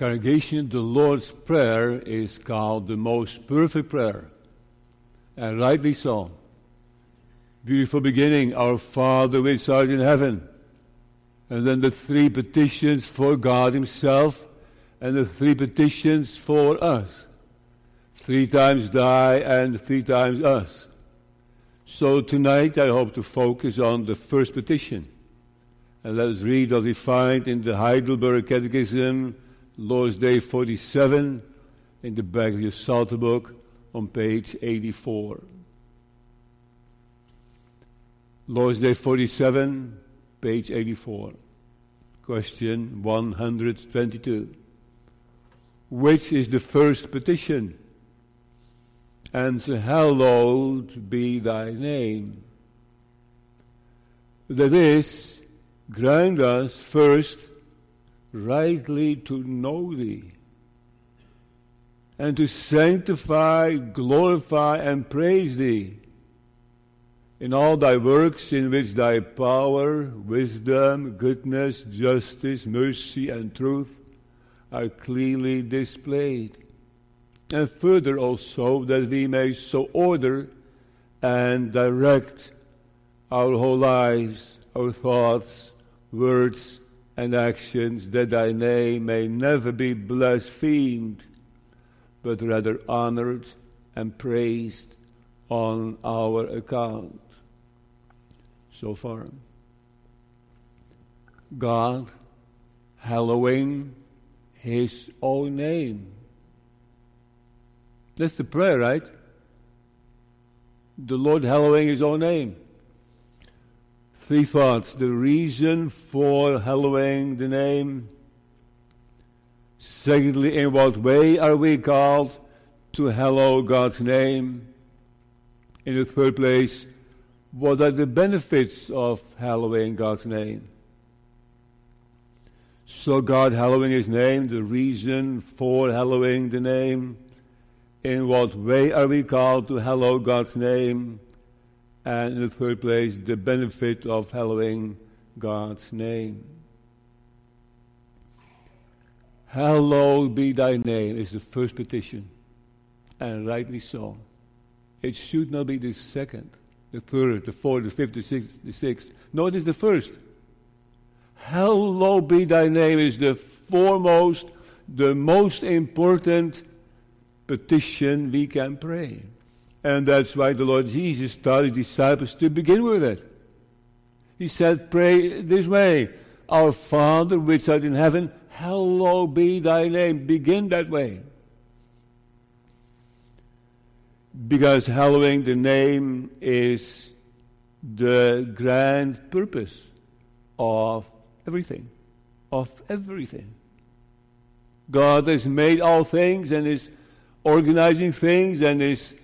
congregation, the Lord's Prayer is called the most perfect prayer, and rightly so. Beautiful beginning, Our Father which art in heaven. And then the three petitions for God Himself, and the three petitions for us. Three times die and three times us. So tonight I hope to focus on the first petition. And let us read what we find in the Heidelberg Catechism, Lord's Day 47, in the back of your Psalter book on page 84. Lord's Day 47, page 84. Question 122. Which is the first petition? Answer, Hallowed be thy name. That is, grant us first rightly to know thee, and to sanctify, glorify, and praise thee in all thy works in which thy power, wisdom, goodness, justice, mercy, and truth are clearly displayed. And further also that we may so order and direct our whole lives, our thoughts, words, and actions, that thy name may never be blasphemed, but rather honored and praised on our account. So far, God hallowing his own name that's the prayer, right? The Lord hallowing His own name. Three thoughts. The reason for hallowing the name. Secondly, in what way are we called to hallow God's name? In the third place, what are the benefits of hallowing God's name? So, God hallowing His name, the reason for hallowing the name. In what way are we called to hallow God's name? And in the third place, the benefit of hallowing God's name. Hallowed be thy name is the first petition, and rightly so. It should not be the second, the third, the fourth, the fifth, the sixth, the sixth. No, it is the first. Hallowed be thy name is the foremost, the most important petition we can pray. And that's why the Lord Jesus taught his disciples to begin with it. He said, Pray this way Our Father which art in heaven, hallowed be thy name. Begin that way. Because hallowing the name is the grand purpose of everything. Of everything. God has made all things and is organizing things and is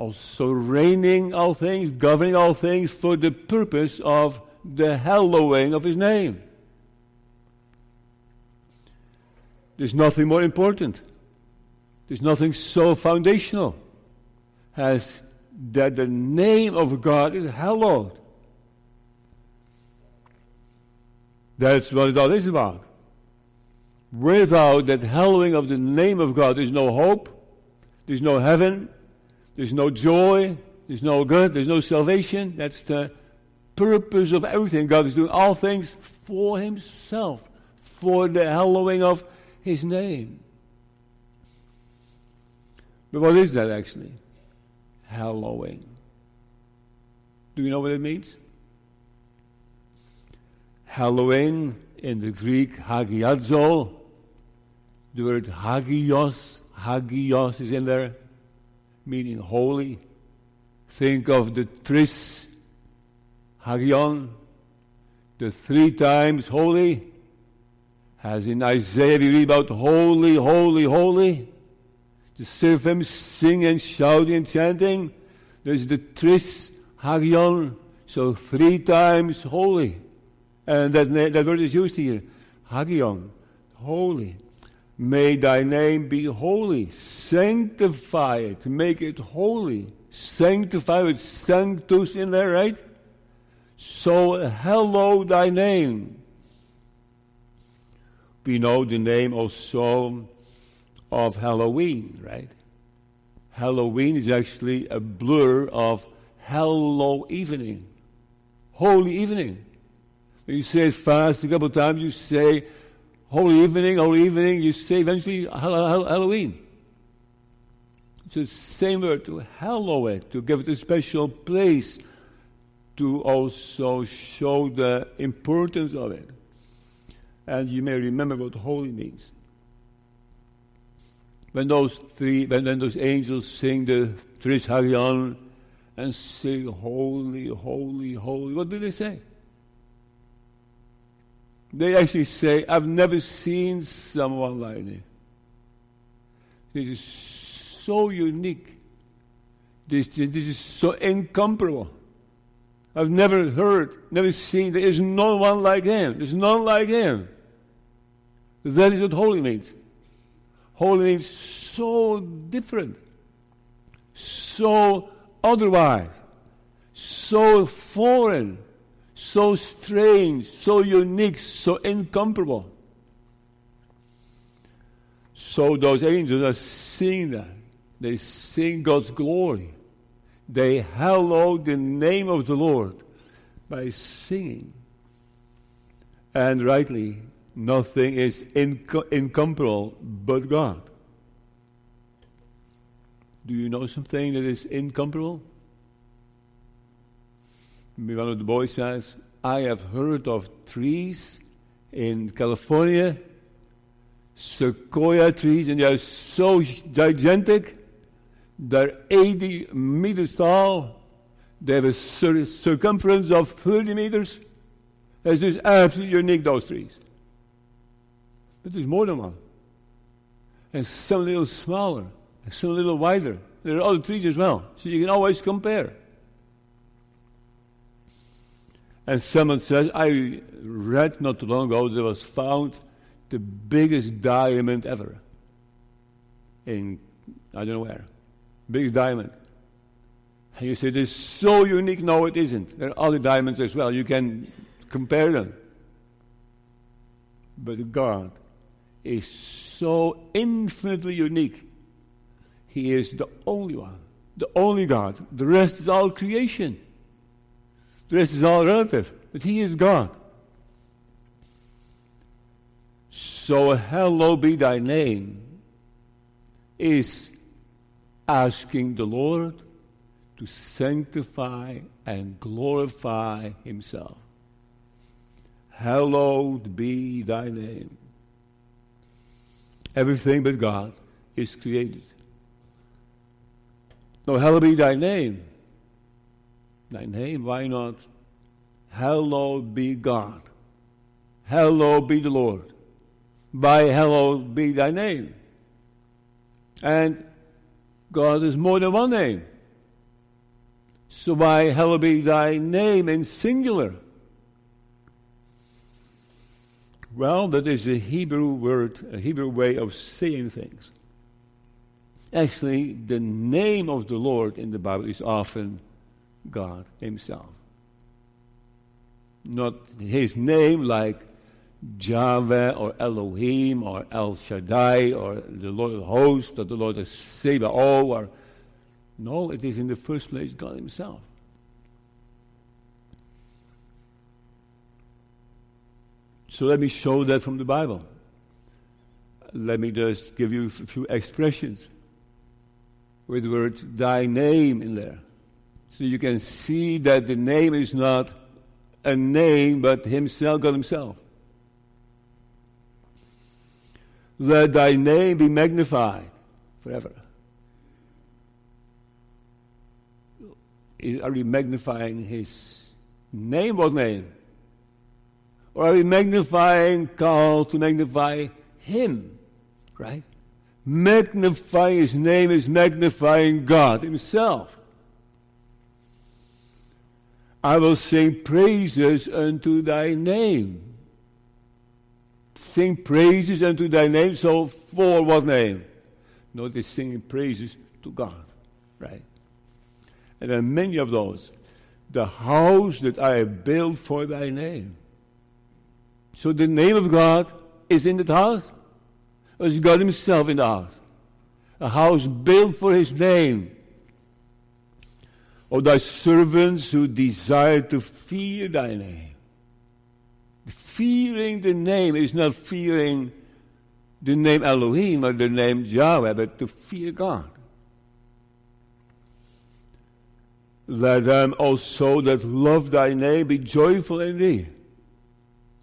also reigning all things, governing all things for the purpose of the hallowing of his name. There's nothing more important. There's nothing so foundational as that the name of God is hallowed. That's what it all is about. Without that hallowing of the name of God, there's no hope, there's no heaven, there's no joy, there's no good, there's no salvation. That's the purpose of everything. God is doing all things for Himself, for the hallowing of His name. But what is that actually? Hallowing. Do you know what it means? Hallowing in the Greek, hagiadzo, the word hagios, hagios is in there, meaning holy. Think of the tris, hagion, the three times holy. As in Isaiah we read about holy, holy, holy. The seraphim sing and shouting and chanting. There's the tris, hagion, so three times holy. And that, that word is used here. Hagion, holy. May thy name be holy. Sanctify it. Make it holy. Sanctify with sanctus in there, right? So, hallow thy name. We know the name also of Halloween, right? Halloween is actually a blur of Hallow Evening, Holy Evening. When you say fast a couple of times, you say Holy Evening, Holy Evening, you say eventually Halloween. It's the same word to hallow it, to give it a special place, to also show the importance of it. And you may remember what holy means. When those three, when, when those angels sing the Tris Hagion and sing Holy, holy, holy, what do they say? They actually say, I've never seen someone like this. This is so unique. This, this is so incomparable. I've never heard, never seen, there is no one like him. There's none like him. That is what holy means. Holy means so different, so otherwise, so foreign, so strange, so unique, so incomparable. So those angels are seeing that. They sing God's glory. They hallow the name of the Lord by singing. And rightly, nothing is inc- incomparable but God. Do you know something that is incomparable? One boys says, I have heard of trees in California, sequoia trees, and they are so gigantic they're 80 meters tall. They have a cir- circumference of 30 meters. It's just absolutely unique, those trees. But there's more than one. And some a little smaller, and some a little wider. There are other trees as well, so you can always compare. And someone says, I read not too long ago there was found the biggest diamond ever in, I don't know where big diamond. And you say, it is so unique. No, it isn't. There are other diamonds as well. You can compare them. But God is so infinitely unique. He is the only one, the only God. The rest is all creation. Rest is all relative. But He is God. So, hallowed be thy name is asking the Lord to sanctify and glorify Himself. Hallowed be thy name. Everything but God is created. No, hallowed be thy name. Thy name, why not? Hallowed be God. Hallowed be the Lord. By hallowed be thy name. And God is more than one name. So by hallowed be thy name in singular? Well, that is a Hebrew word, a Hebrew way of saying things. Actually, the name of the Lord in the Bible is often God Himself. Not His name like Yahweh or Elohim or El Shaddai or the Lord of hosts or the Lord of Sabaoth or no, it is in the first place God Himself. So let me show that from the Bible. Let me just give you a few expressions with the word thy name in there. So you can see that the name is not a name, but Himself, God Himself. Let thy name be magnified forever. Are we magnifying his name? What name? Or are we magnifying, called to magnify him? Right? Magnifying his name is magnifying God himself. I will sing praises unto thy name sing praises unto thy name. So, for what name? No, they singing praises to God, right? And there are many of those. The house that I have built for thy name. So, the name of God is in that house? Is God Himself in the house? A house built for His name. O thy servants who desire to fear thy name. Fearing the name is not fearing the name Elohim or the name Yahweh, but to fear God. Let them also that love thy name be joyful in thee.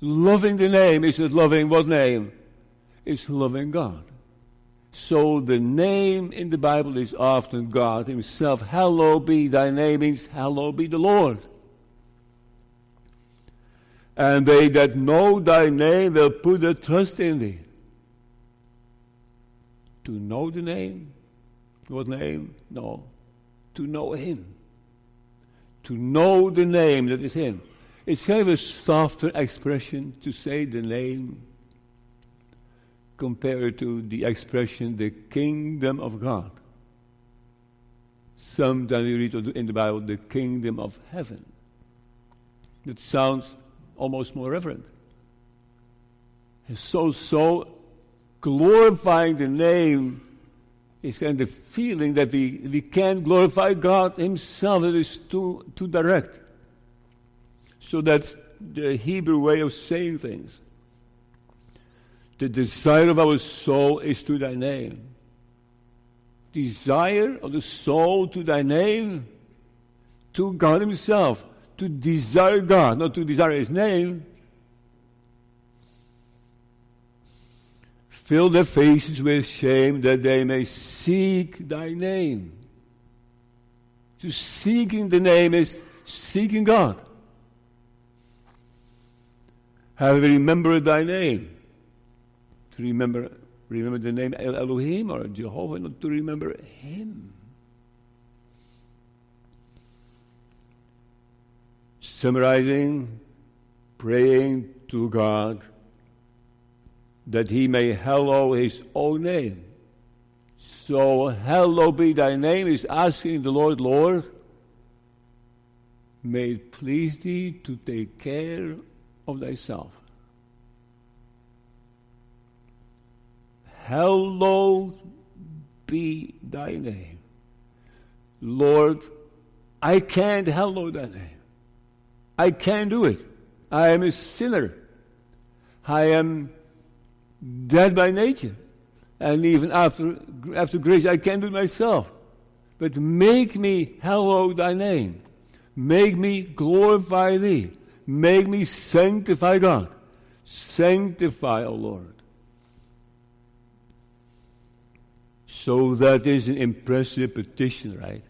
Loving the name is it loving what name? It's loving God. So the name in the Bible is often God Himself. Hallowed be thy name means hallowed be the Lord. And they that know thy name will put their trust in thee. To know the name? What name? No. To know Him to know the name that is Him. It's kind of a softer expression to say the name compared to the expression the kingdom of God. Sometimes we read in the Bible the kingdom of heaven. It sounds almost more reverent. And so, so glorifying the name it's kind of feeling that we, we can't glorify God Himself. It is too, too direct. So that's the Hebrew way of saying things. The desire of our soul is to thy name. Desire of the soul to thy name, to God Himself. To desire God, not to desire His name. Fill their faces with shame that they may seek thy name. To seeking the name is seeking God. Have remembered thy name. To remember remember the name El Elohim or Jehovah, not to remember him. Summarizing, praying to God that he may hallow his own name. So, hallowed be thy name is asking the Lord, Lord, may it please thee to take care of thyself. Hallowed be thy name. Lord, I can't hallow thy name. I can't do it. I am a sinner. I am dead by nature. And even after, after grace, I can't do it myself. But make me hallow thy name. Make me glorify thee. Make me sanctify God. Sanctify, O Lord. So that is an impressive petition, right?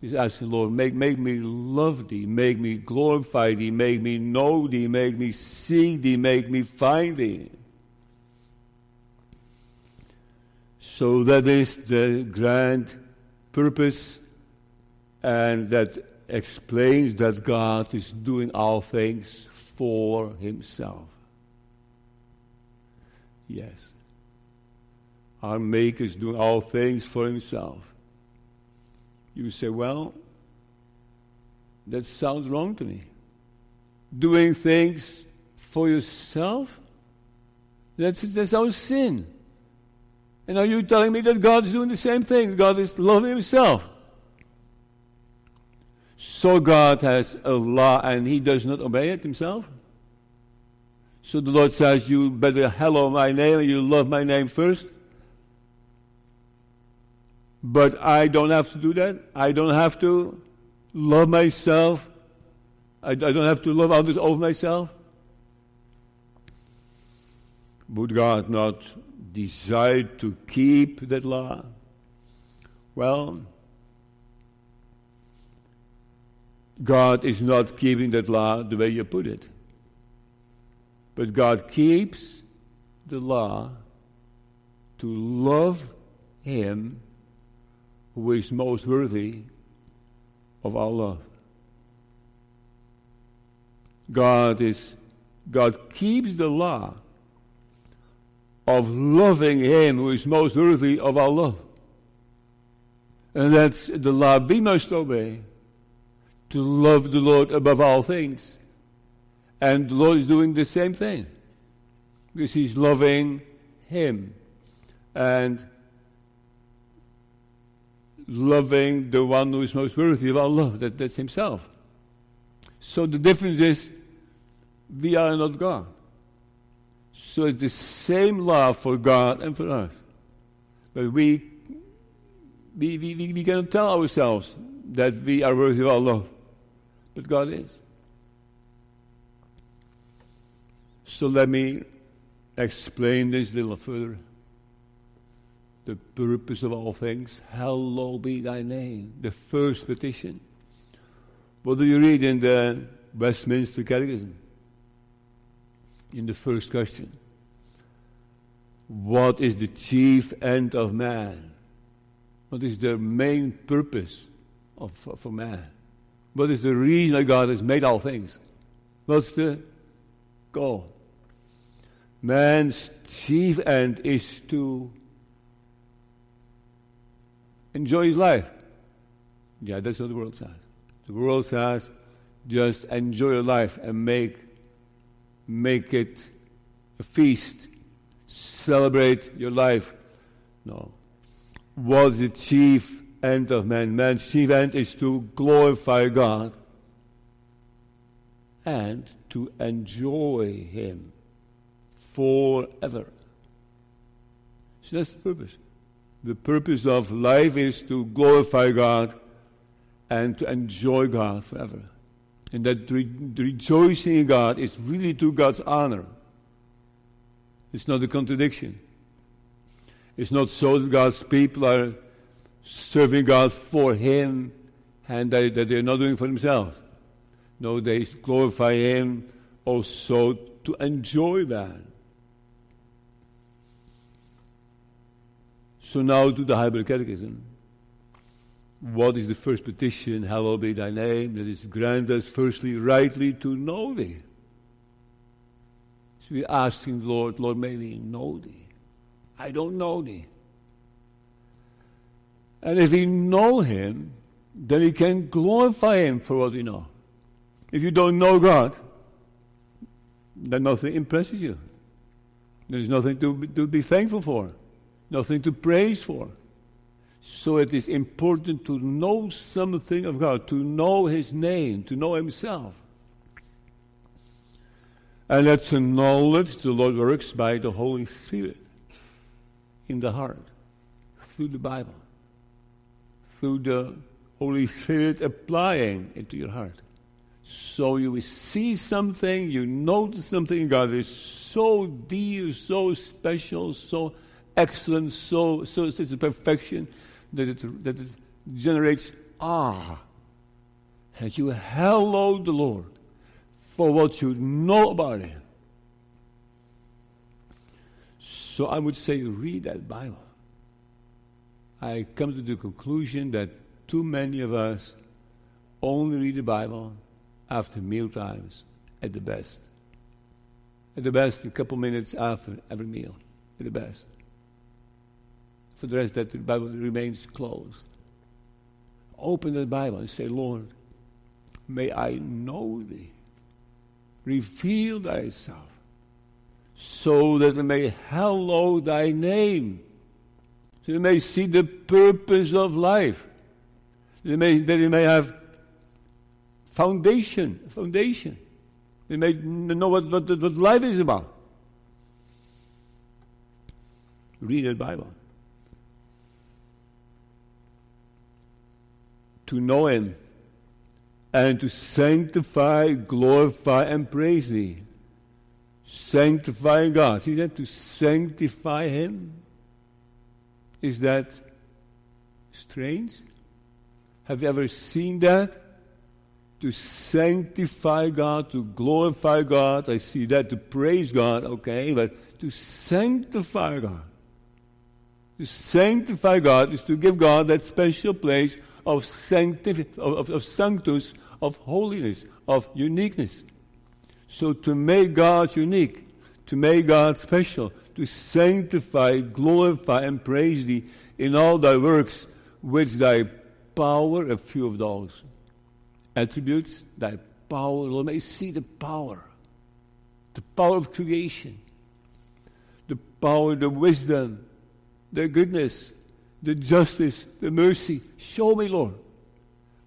He's asking, Lord, make, make me love thee, make me glorify thee, make me know thee, make me see thee, make me find thee. So that is the grand purpose, and that explains that God is doing all things for Himself. Yes. Our Maker is doing all things for Himself. You say, well, that sounds wrong to me. Doing things for yourself? That's, that's our sin. And are you telling me that God is doing the same thing? God is loving Himself. So God has a law and He does not obey it Himself? So the Lord says, You better hallow my name and you love my name first. But I don't have to do that. I don't have to love myself. I, I don't have to love others over myself. Would God not decide to keep that law? Well, God is not keeping that law the way you put it. But God keeps the law to love Him who is most worthy of our love. God is God keeps the law of loving Him who is most worthy of our love. And that's the law we must obey to love the Lord above all things. And the Lord is doing the same thing. Because he's loving him and loving the one who is most worthy of our love. That, that's himself. So the difference is we are not God. So it's the same love for God and for us. But we, we, we, we cannot tell ourselves that we are worthy of our love. But God is. So let me explain this a little further. The purpose of all things, hallowed be thy name. The first petition. What do you read in the Westminster Catechism? In the first question. What is the chief end of man? What is the main purpose of, for man? What is the reason that God has made all things? What's the goal? Man's chief end is to enjoy his life. Yeah, that's what the world says. The world says just enjoy your life and make, make it a feast. Celebrate your life. No. What is the chief end of man? Man's chief end is to glorify God and to enjoy Him forever. So that's the purpose. The purpose of life is to glorify God and to enjoy God forever. And that re- rejoicing in God is really to God's honor. It's not a contradiction. It's not so that God's people are serving God for Him and that, that they're not doing for themselves. No, they glorify Him also to enjoy that. So now to the Heidelberg Catechism. What is the first petition? Hallowed be thy name. That is, grant us firstly rightly to know thee. So we're asking the Lord, Lord, may we know thee. I don't know thee. And if we know him, then we can glorify him for what we know. If you don't know God, then nothing impresses you. There's nothing to, to be thankful for nothing to praise for. So it is important to know something of God, to know His name, to know Himself. And that's a knowledge the Lord works by the Holy Spirit in the heart, through the Bible, through the Holy Spirit applying it to your heart. So you see something, you notice something in God is so dear, so special, so excellent, so, so it's a perfection that it, that it generates ah, awe. And you hallow the Lord for what you know about Him. So I would say, read that Bible. I come to the conclusion that too many of us only read the Bible after meal times, at the best. At the best, a couple minutes after every meal, at the best for the rest that the Bible remains closed. Open the Bible and say, Lord, may I know thee. Reveal thyself so that I may hallow thy name. So they may see the purpose of life. They may, that they may have foundation, foundation. They may know what, what, what life is about. Read the Bible. To know Him and to sanctify, glorify, and praise Thee. Sanctifying God. See that? To sanctify Him. Is that strange? Have you ever seen that? To sanctify God, to glorify God. I see that. To praise God, okay, but to sanctify God. To sanctify God is to give God that special place of, sanctific, of, of sanctus, of holiness, of uniqueness. So to make God unique, to make God special, to sanctify, glorify, and praise Thee in all Thy works, which Thy power, a few of those attributes, Thy power, Lord, may see the power, the power of creation, the power, the wisdom, the goodness, the justice, the mercy. Show me, Lord.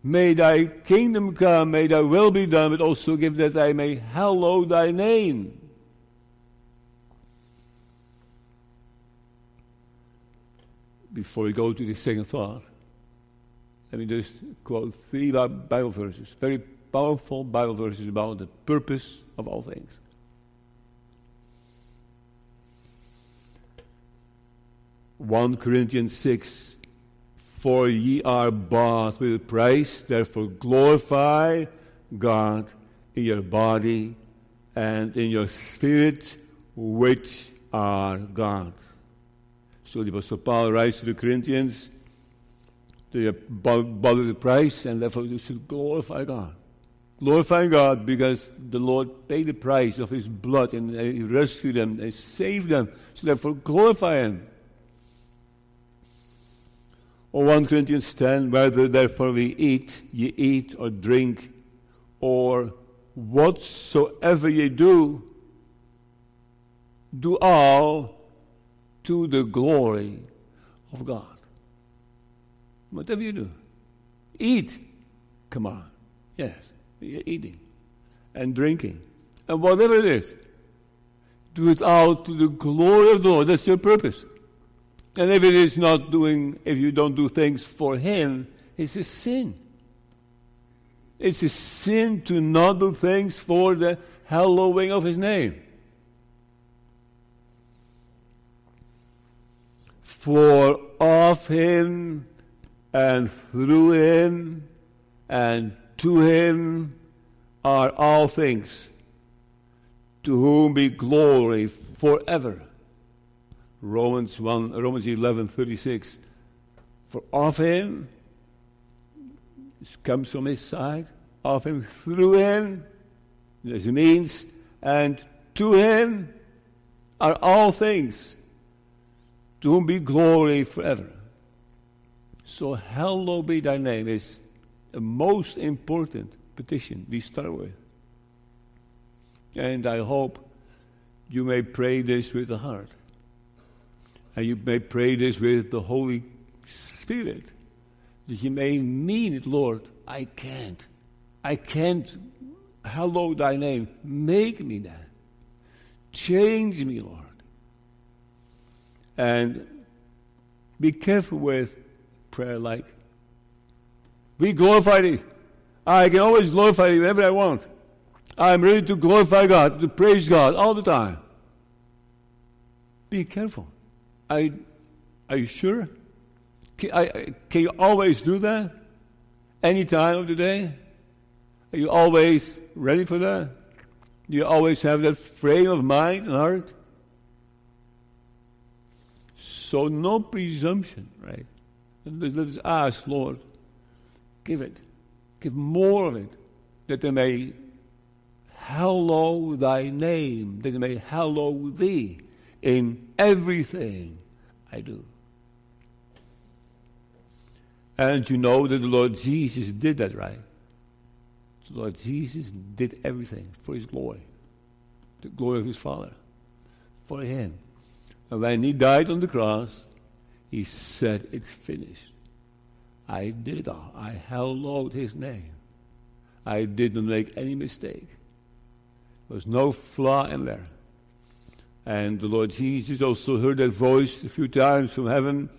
May thy kingdom come, may thy will be done, but also give that I may hallow thy name. Before we go to the second thought, let me just quote three Bible verses, very powerful Bible verses about the purpose of all things. 1 Corinthians 6 For ye are bought with a price, therefore glorify God in your body and in your spirit, which are God's. So the Apostle Paul writes to the Corinthians, they are bought with a price, and therefore you should glorify God. Glorify God because the Lord paid the price of His blood and He rescued them and saved them. So therefore glorify Him. Or 1 Corinthians 10, whether therefore we eat, ye eat or drink, or whatsoever ye do, do all to the glory of God. Whatever you do, eat. Come on. Yes, you're eating and drinking. And whatever it is, do it all to the glory of the Lord. That's your purpose. And if it is not doing, if you don't do things for Him, it's a sin. It's a sin to not do things for the hallowing of His name. For of Him and through Him and to Him are all things, to whom be glory forever. Romans 1, Romans 11, 36. For of him, this comes from his side, of him, through him, as it means, and to him are all things, to whom be glory forever. So, hallowed be thy name is the most important petition we start with. And I hope you may pray this with the heart. And you may pray this with the Holy Spirit. That you may mean it, Lord. I can't. I can't hallow thy name. Make me that. Change me, Lord. And be careful with prayer like, we glorify thee. I can always glorify thee whenever I want. I'm ready to glorify God, to praise God all the time. Be careful. I, are you sure? Can, I, can you always do that? Any time of the day? Are you always ready for that? Do you always have that frame of mind and heart? So no presumption, right? Let's ask, Lord, give it. Give more of it, that they may hallow thy name, that they may hallow thee in everything I do. And you know that the Lord Jesus did that, right? The Lord Jesus did everything for His glory, the glory of His Father, for Him. And when He died on the cross, He said, It's finished. I did it all. I hallowed His name. I didn't make any mistake. There was no flaw in there. And the Lord Jesus also heard that voice a few times from heaven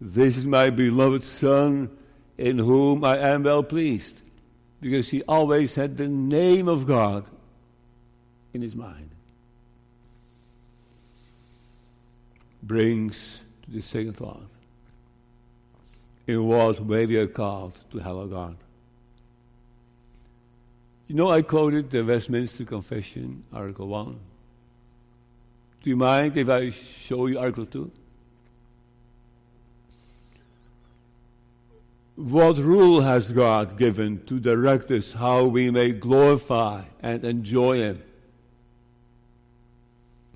This is my beloved Son, in whom I am well pleased. Because he always had the name of God in his mind. Brings to the second thought. In what way we are called to hallow God. You know, I quoted the Westminster Confession, Article 1. Do you mind if I show you Article 2? What rule has God given to direct us how we may glorify and enjoy Him?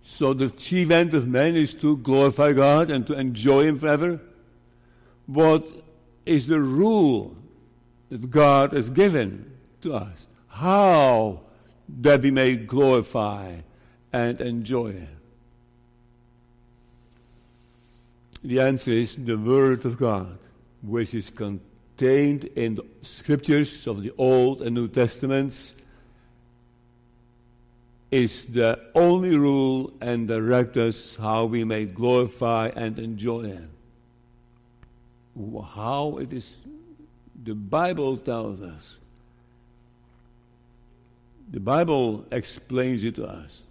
So the chief end of man is to glorify God and to enjoy Him forever. What is the rule that God has given to us? How that we may glorify and enjoy Him? The answer is the Word of God, which is contained in the scriptures of the Old and New Testaments, is the only rule and direct us how we may glorify and enjoy Him. How it is, the Bible tells us. The Bible explains it to us.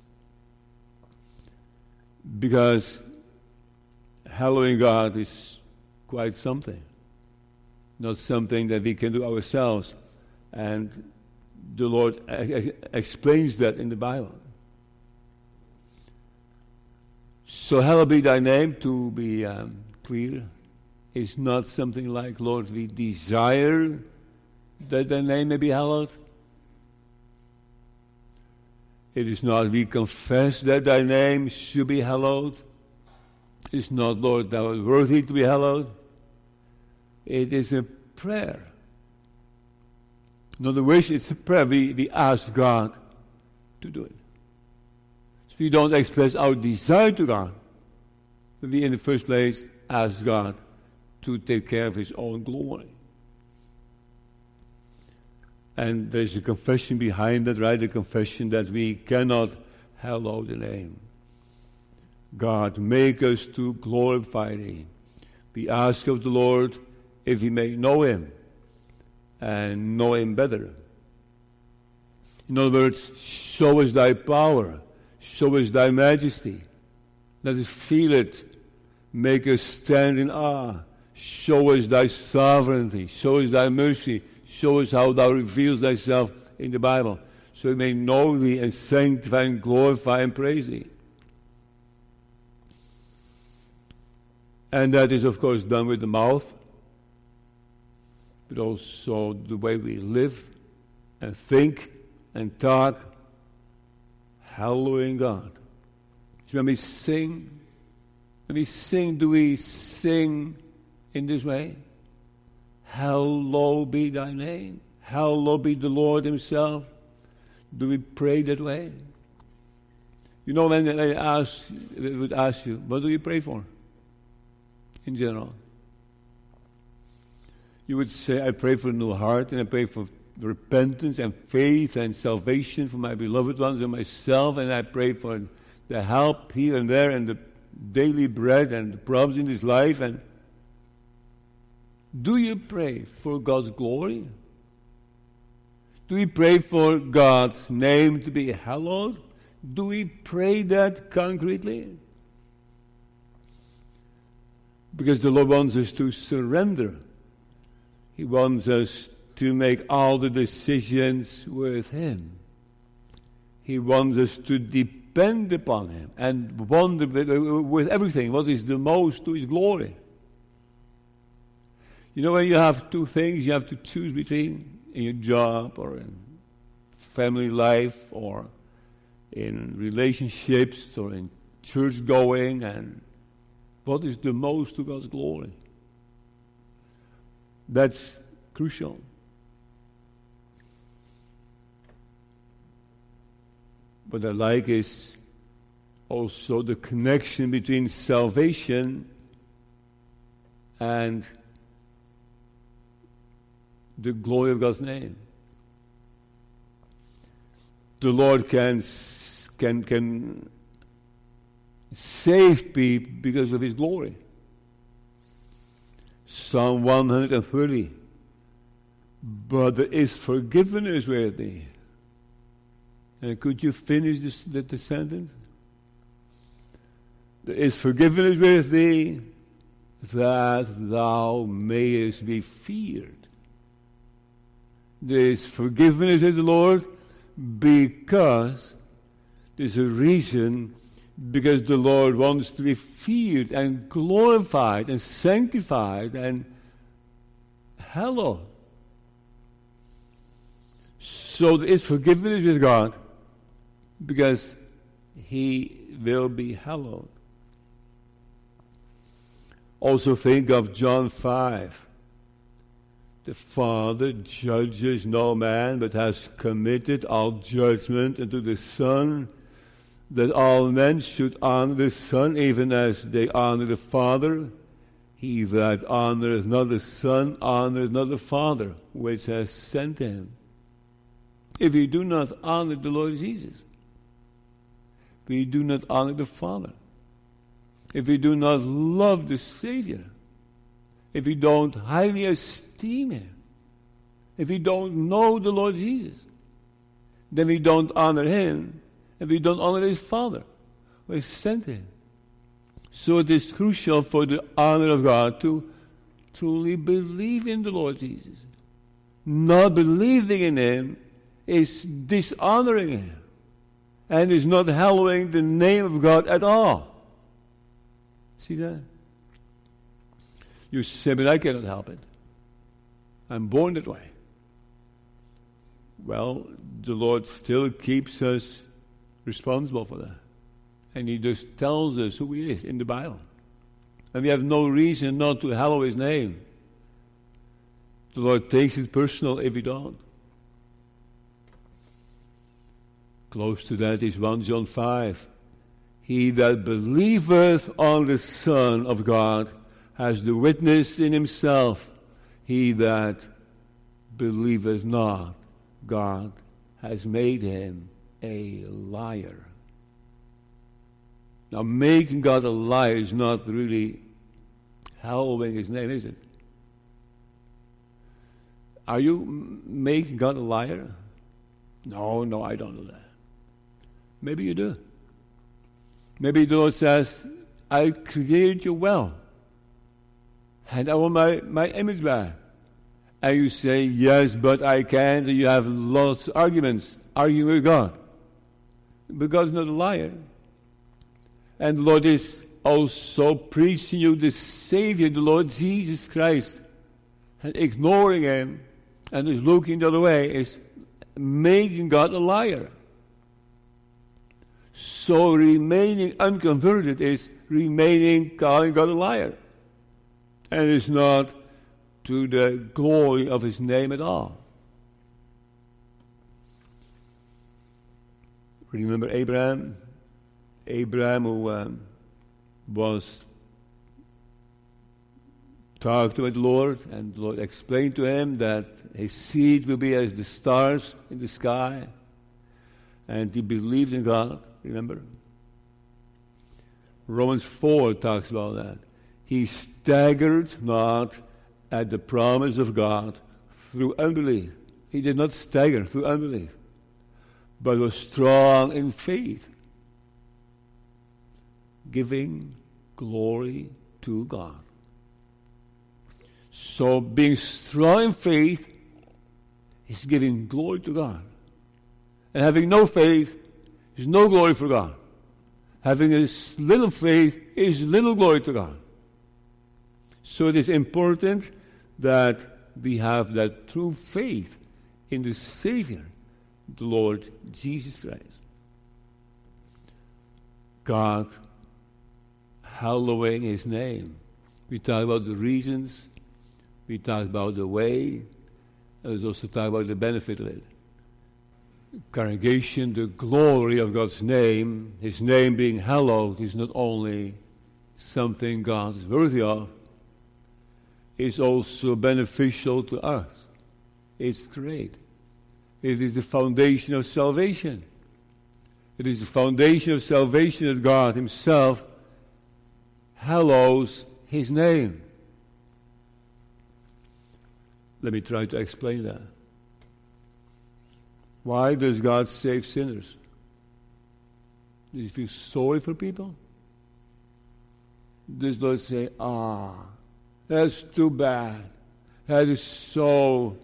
Because hallowing God is quite something, not something that we can do ourselves. And the Lord explains that in the Bible. So, hallowed be thy name, to be um, clear, is not something like, Lord, we desire that thy name may be hallowed. It is not we confess that thy name should be hallowed. Is not, Lord, thou worthy to be hallowed. It is a prayer. Not a wish, it's a prayer. We, we ask God to do it. So we don't express our desire to God. We, in the first place, ask God to take care of His own glory. And there's a confession behind that, right? A confession that we cannot hallow the name. God, make us to glorify Thee. We ask of the Lord if we may know Him and know Him better. In other words, show us Thy power, show us Thy majesty. Let us feel it. Make us stand in awe. Show us Thy sovereignty. Show us Thy mercy Show us how thou reveals thyself in the Bible, so we may know thee and sanctify and glorify and praise thee. And that is, of course, done with the mouth, but also the way we live and think and talk, hallowing God. So when we sing, when we sing, do we sing in this way? Hallowed be thy name. Hallowed be the Lord himself. Do we pray that way? You know, when they ask, they would ask you, what do you pray for? In general. You would say, I pray for a new heart and I pray for repentance and faith and salvation for my beloved ones and myself, and I pray for the help here and there and the daily bread and the problems in this life and do you pray for God's glory? Do we pray for God's name to be hallowed? Do we pray that concretely? Because the Lord wants us to surrender. He wants us to make all the decisions with Him. He wants us to depend upon Him and wonder with everything what is the most to His glory. You know, when you have two things you have to choose between in your job or in family life or in relationships or in church going, and what is the most to God's glory? That's crucial. What I like is also the connection between salvation and the glory of God's name. The Lord can, can, can save people because of His glory. Psalm 130. But there is forgiveness with thee. Uh, and could you finish this, the, the sentence? There is forgiveness with thee that thou mayest be feared. There is forgiveness of the Lord because there's a reason because the Lord wants to be feared and glorified and sanctified and hallowed. So there is forgiveness with God because He will be hallowed. Also think of John 5. The Father judges no man, but has committed all judgment unto the Son, that all men should honor the Son, even as they honor the Father. He that honors not the Son honors not the Father which has sent him. If we do not honor the Lord Jesus, we do not honor the Father. If we do not love the Savior, if we don't highly esteem Him, if we don't know the Lord Jesus, then we don't honor Him and we don't honor His Father who sent Him. So it is crucial for the honor of God to truly believe in the Lord Jesus. Not believing in Him is dishonoring Him and is not hallowing the name of God at all. See that? You say, but I cannot help it. I'm born that way. Well, the Lord still keeps us responsible for that. And He just tells us who He is in the Bible. And we have no reason not to hallow His name. The Lord takes it personal if we don't. Close to that is 1 John 5. He that believeth on the Son of God has the witness in himself. He that believeth not God has made him a liar. Now, making God a liar is not really hallowing his name, is it? Are you making God a liar? No, no, I don't do that. Maybe you do. Maybe the Lord says, I created you well. And I want my, my image back. And you say, Yes, but I can't. You have lots of arguments, arguing with God. But God is not a liar. And the Lord is also preaching you the Savior, the Lord Jesus Christ. And ignoring Him and is looking the other way is making God a liar. So remaining unconverted is remaining calling God a liar. And it's not to the glory of his name at all. Remember Abraham? Abraham, who um, was talked with the Lord, and the Lord explained to him that his seed will be as the stars in the sky. And he believed in God, remember? Romans 4 talks about that. He staggered not at the promise of God through unbelief. He did not stagger through unbelief, but was strong in faith, giving glory to God. So, being strong in faith is giving glory to God. And having no faith is no glory for God. Having a little faith is little glory to God. So it is important that we have that true faith in the Savior, the Lord Jesus Christ. God hallowing His name. We talk about the reasons, we talk about the way, we also talk about the benefit of it. Congregation, the glory of God's name, His name being hallowed, is not only something God is worthy of, it's also beneficial to us. It's great. It is the foundation of salvation. It is the foundation of salvation that God Himself hallows His name. Let me try to explain that. Why does God save sinners? Does He feel sorry for people? Does Lord say, ah, that's too bad. That is so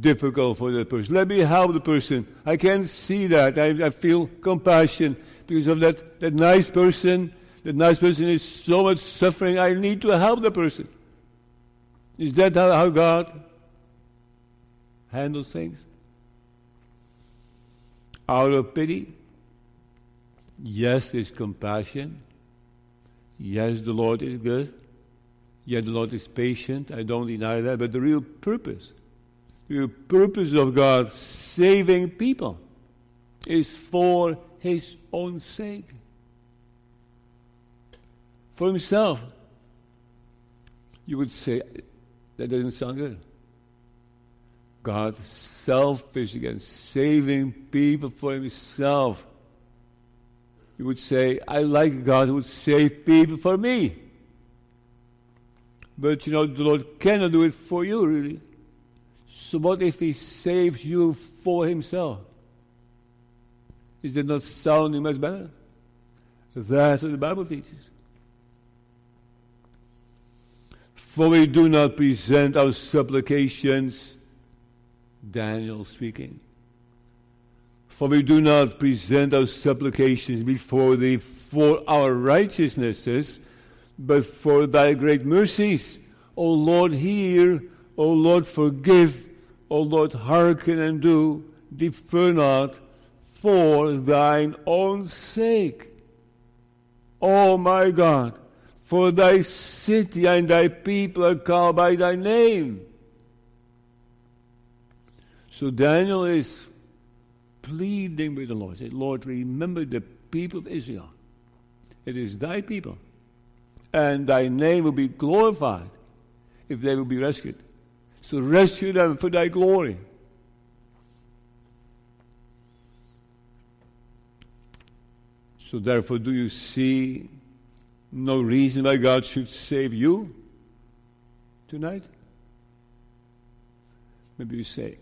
difficult for the person. Let me help the person. I can see that. I, I feel compassion because of that, that nice person. That nice person is so much suffering. I need to help the person. Is that how, how God handles things? Out of pity? Yes, there's compassion. Yes, the Lord is good. Yet the Lord is patient. I don't deny that. But the real purpose, the purpose of God saving people is for His own sake. For Himself. You would say, that doesn't sound good. God selfish again, saving people for himself. You would say, I like God who would save people for me. But you know, the Lord cannot do it for you, really. So what if He saves you for Himself? Is that not sounding much better? That's what the Bible teaches. For we do not present our supplications, Daniel speaking. For we do not present our supplications before thee for our righteousnesses, but for thy great mercies. O Lord, hear. O Lord, forgive. O Lord, hearken and do. Defer not for thine own sake. O my God, for thy city and thy people are called by thy name. So Daniel is pleading with the Lord. He Say, Lord, remember the people of Israel. It is thy people. And thy name will be glorified if they will be rescued. So rescue them for thy glory. So therefore, do you see no reason why God should save you tonight? Maybe you say,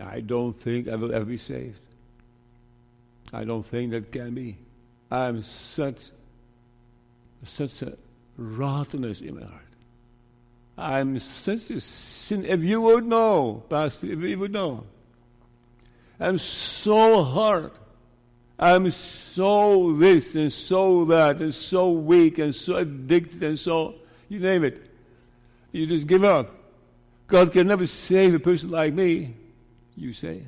I don't think I will ever be saved. I don't think that can be. I'm such such a rottenness in my heart. I'm sin. If you would know, Pastor, if you would know. I'm so hard. I'm so this and so that and so weak and so addicted and so, you name it. You just give up. God can never save a person like me, you say.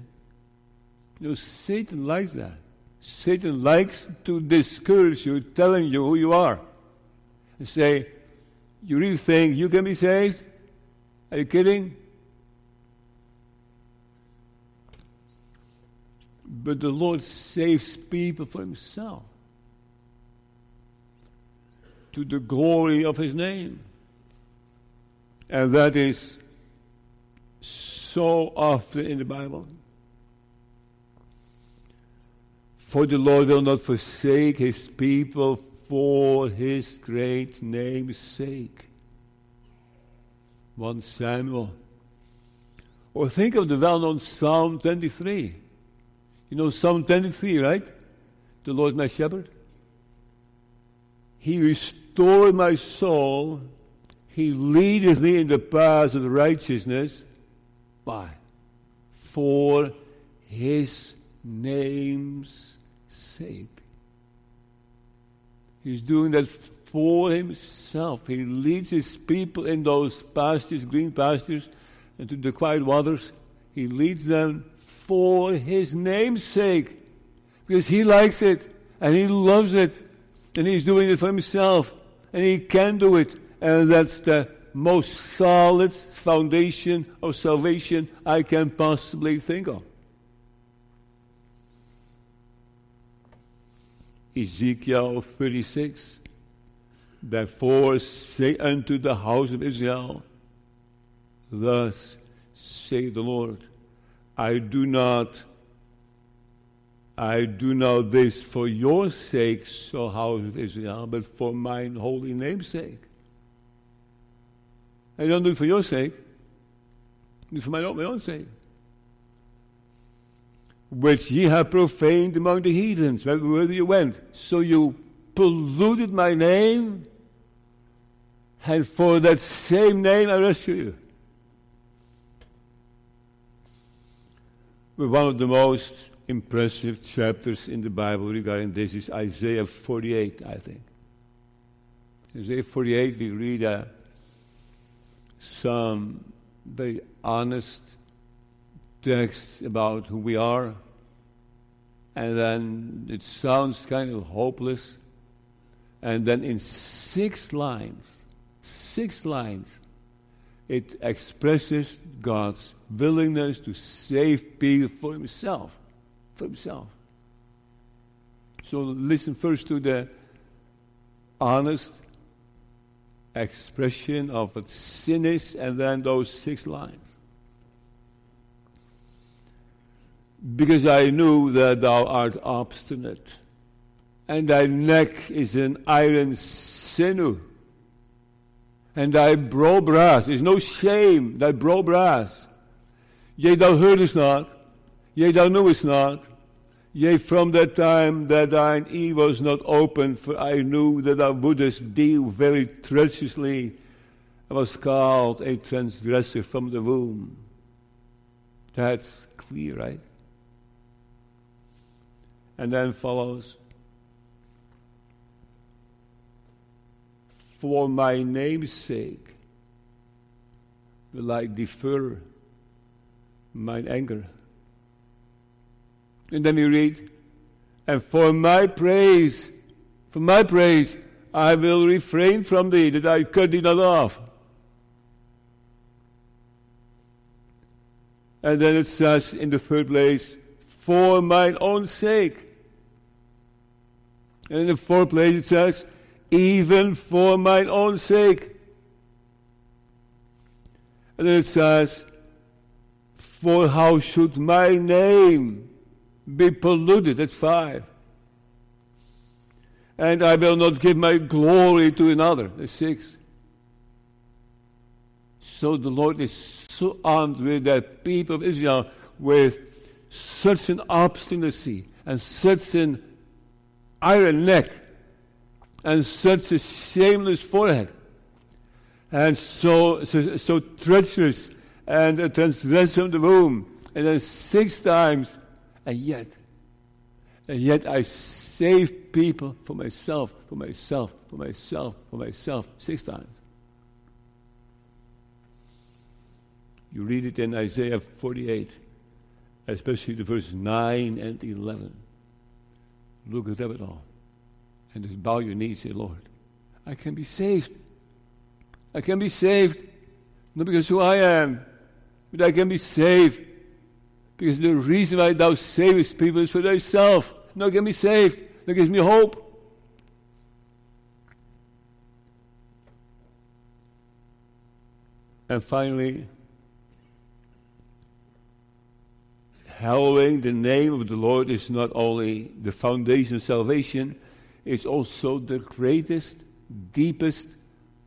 You know, Satan likes that. Satan likes to discourage you, telling you who you are. And say, You really think you can be saved? Are you kidding? But the Lord saves people for Himself to the glory of His name. And that is so often in the Bible. For the Lord will not forsake His people for His great name's sake. 1 Samuel. Or think of the well known Psalm 23. You know Psalm 23, right? The Lord my shepherd. He restored my soul. He leadeth me in the paths of righteousness. Why? For his name's sake. He's doing that for himself. He leads his people in those pastures, green pastures, and to the quiet waters. He leads them for his name's sake. Because he likes it and he loves it and he's doing it for himself and he can do it. And that's the most solid foundation of salvation I can possibly think of. Ezekiel 36. Therefore say unto the house of Israel, Thus say the Lord, I do not I do not this for your sake, so house of Israel, but for mine holy name's sake. I don't do it for your sake. I do it for my own, my own sake. Which ye have profaned among the heathens, wherever you went. So you polluted my name, and for that same name I rescue you. one of the most impressive chapters in the Bible regarding this is Isaiah 48, I think. Isaiah 48, we read uh, some very honest text about who we are, and then it sounds kind of hopeless. And then in six lines, six lines, it expresses God's willingness to save people for himself. For himself. So listen first to the honest expression of what sin is, and then those six lines. Because I knew that thou art obstinate, and thy neck is an iron sinew, and thy brow brass is no shame, thy brow brass. Yea, thou heardest not, yea, thou knewest not, Yea, from that time that thine ear was not opened, for I knew that thou wouldest deal very treacherously, I was called a transgressor from the womb. That's clear, right? And then follows, For my name's sake will I defer mine anger. And then we read, And for my praise, for my praise, I will refrain from thee, that I cut thee not off. And then it says in the third place, For mine own sake. And in the fourth place it says, Even for mine own sake. And it says, For how should my name be polluted. That's five. And I will not give my glory to another. That's six. So the Lord is so armed with the people of Israel with such an obstinacy and such an iron neck and such a shameless forehead and so, so, so treacherous and a transgression of the womb. And then six times and yet, and yet I save people for myself, for myself, for myself, for myself, six times. You read it in Isaiah 48, especially the verses 9 and 11. Look at it all. And just bow your knees, and say, Lord, I can be saved. I can be saved. Not because who I am, but I can be saved because the reason why thou savest people is for thyself. Not get me saved. That gives me hope. And finally, hallowing the name of the Lord is not only the foundation of salvation, it's also the greatest, deepest,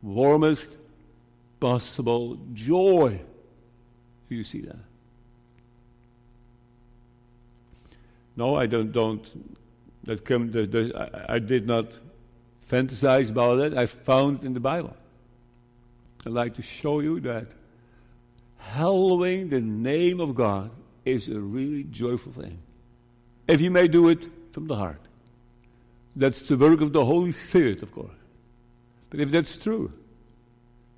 warmest possible joy. Do you see that? No, I don't. Don't. That come. The, the, I, I did not fantasize about it. I found it in the Bible. I'd like to show you that hallowing the name of God is a really joyful thing. If you may do it from the heart. That's the work of the Holy Spirit, of course. But if that's true,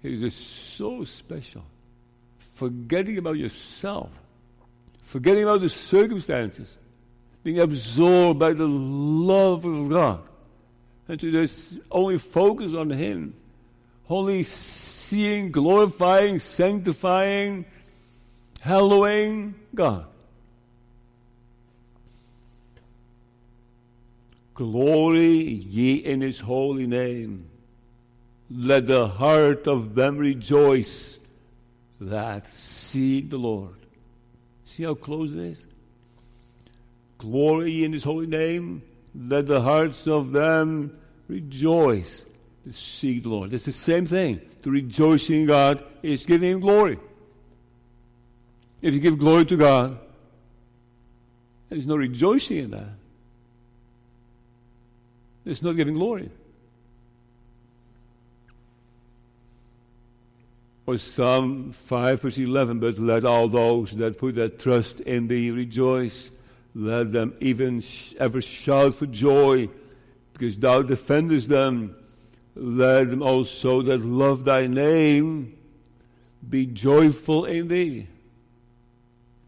it is so special. Forgetting about yourself, forgetting about the circumstances, being absorbed by the love of God, and to just only focus on Him, only seeing, glorifying, sanctifying, hallowing God. Glory ye in His holy name. Let the heart of them rejoice that seek the Lord. See how close it is? glory in his holy name. Let the hearts of them rejoice to seek the Lord. It's the same thing. To rejoice in God is giving him glory. If you give glory to God, there's no rejoicing in that. It's not giving glory. Or Psalm 5 verse 11, but let all those that put their trust in thee rejoice. Let them even ever shout for joy, because thou defendest them. Let them also that love thy name be joyful in thee.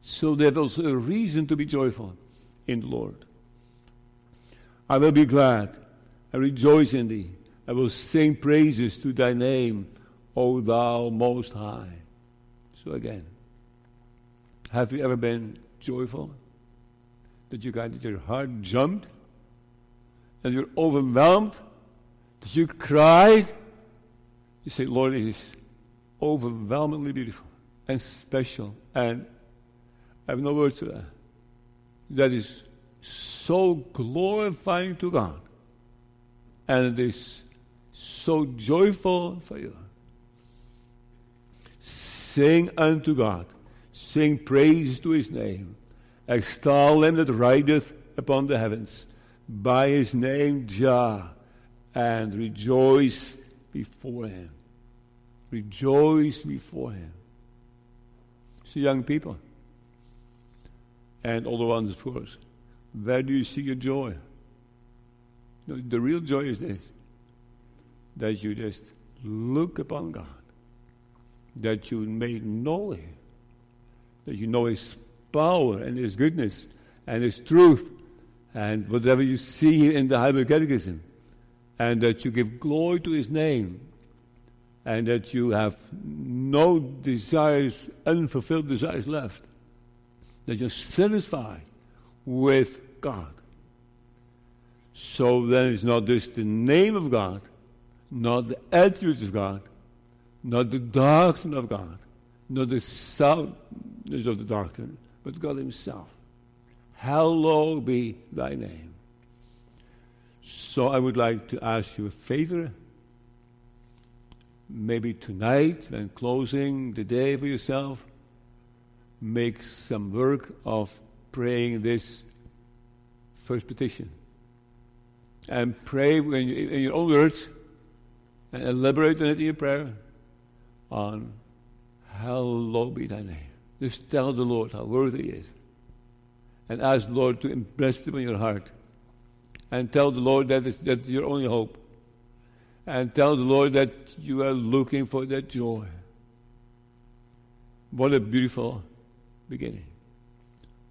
So there's also a reason to be joyful in the Lord. I will be glad. I rejoice in thee. I will sing praises to thy name, O thou most high. So again, have you ever been joyful? that you got your heart jumped, and you're overwhelmed, that you cried, You say, Lord, it is overwhelmingly beautiful and special, and I have no words for that. That is so glorifying to God, and it is so joyful for you. Sing unto God, sing praises to his name, extol him that rideth upon the heavens, by his name Jah, and rejoice before him. Rejoice before him. So, young people, and all the ones, of course, where do you see your joy? The real joy is this that you just look upon God, that you may know Him, that you know His power and His goodness and His truth, and whatever you see in the Heidelberg Catechism, and that you give glory to His name, and that you have no desires, unfulfilled desires left, that you're satisfied with God. So then it's not just the name of God, not the attributes of God, not the doctrine of God, not the soundness of the doctrine, but God Himself. Hallowed be thy name. So I would like to ask you a favor. Maybe tonight, when closing the day for yourself, make some work of praying this first petition. And pray in, in your own words and elaborate on it in your prayer on hallowed be thy name. Just tell the Lord how worthy he is. And ask the Lord to impress it in your heart. And tell the Lord that that's your only hope. And tell the Lord that you are looking for that joy. What a beautiful beginning.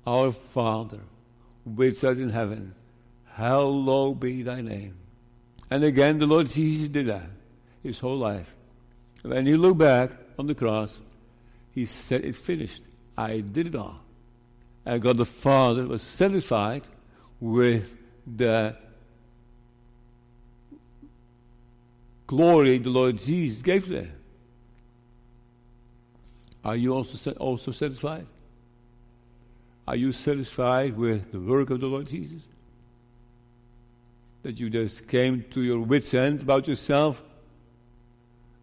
Our Father, which art in heaven, hallowed be thy name. And again, the Lord Jesus did that his whole life. When he looked back on the cross, he said, It finished. I did it all. And God the Father was satisfied with the glory the Lord Jesus gave to him. Are you also, also satisfied? Are you satisfied with the work of the Lord Jesus? That you just came to your wits' end about yourself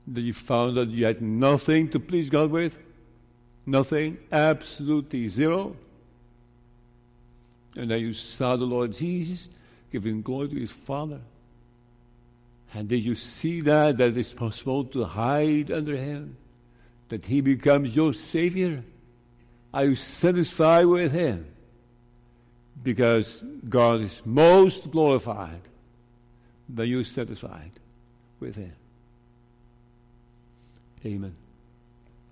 that you found that you had nothing to please God with? Nothing? Absolutely zero? And then you saw the Lord Jesus giving glory to his Father. And did you see that, that it's possible to hide under him? That he becomes your Savior? Are you satisfied with him? Because God is most glorified when you're satisfied with him. Amen.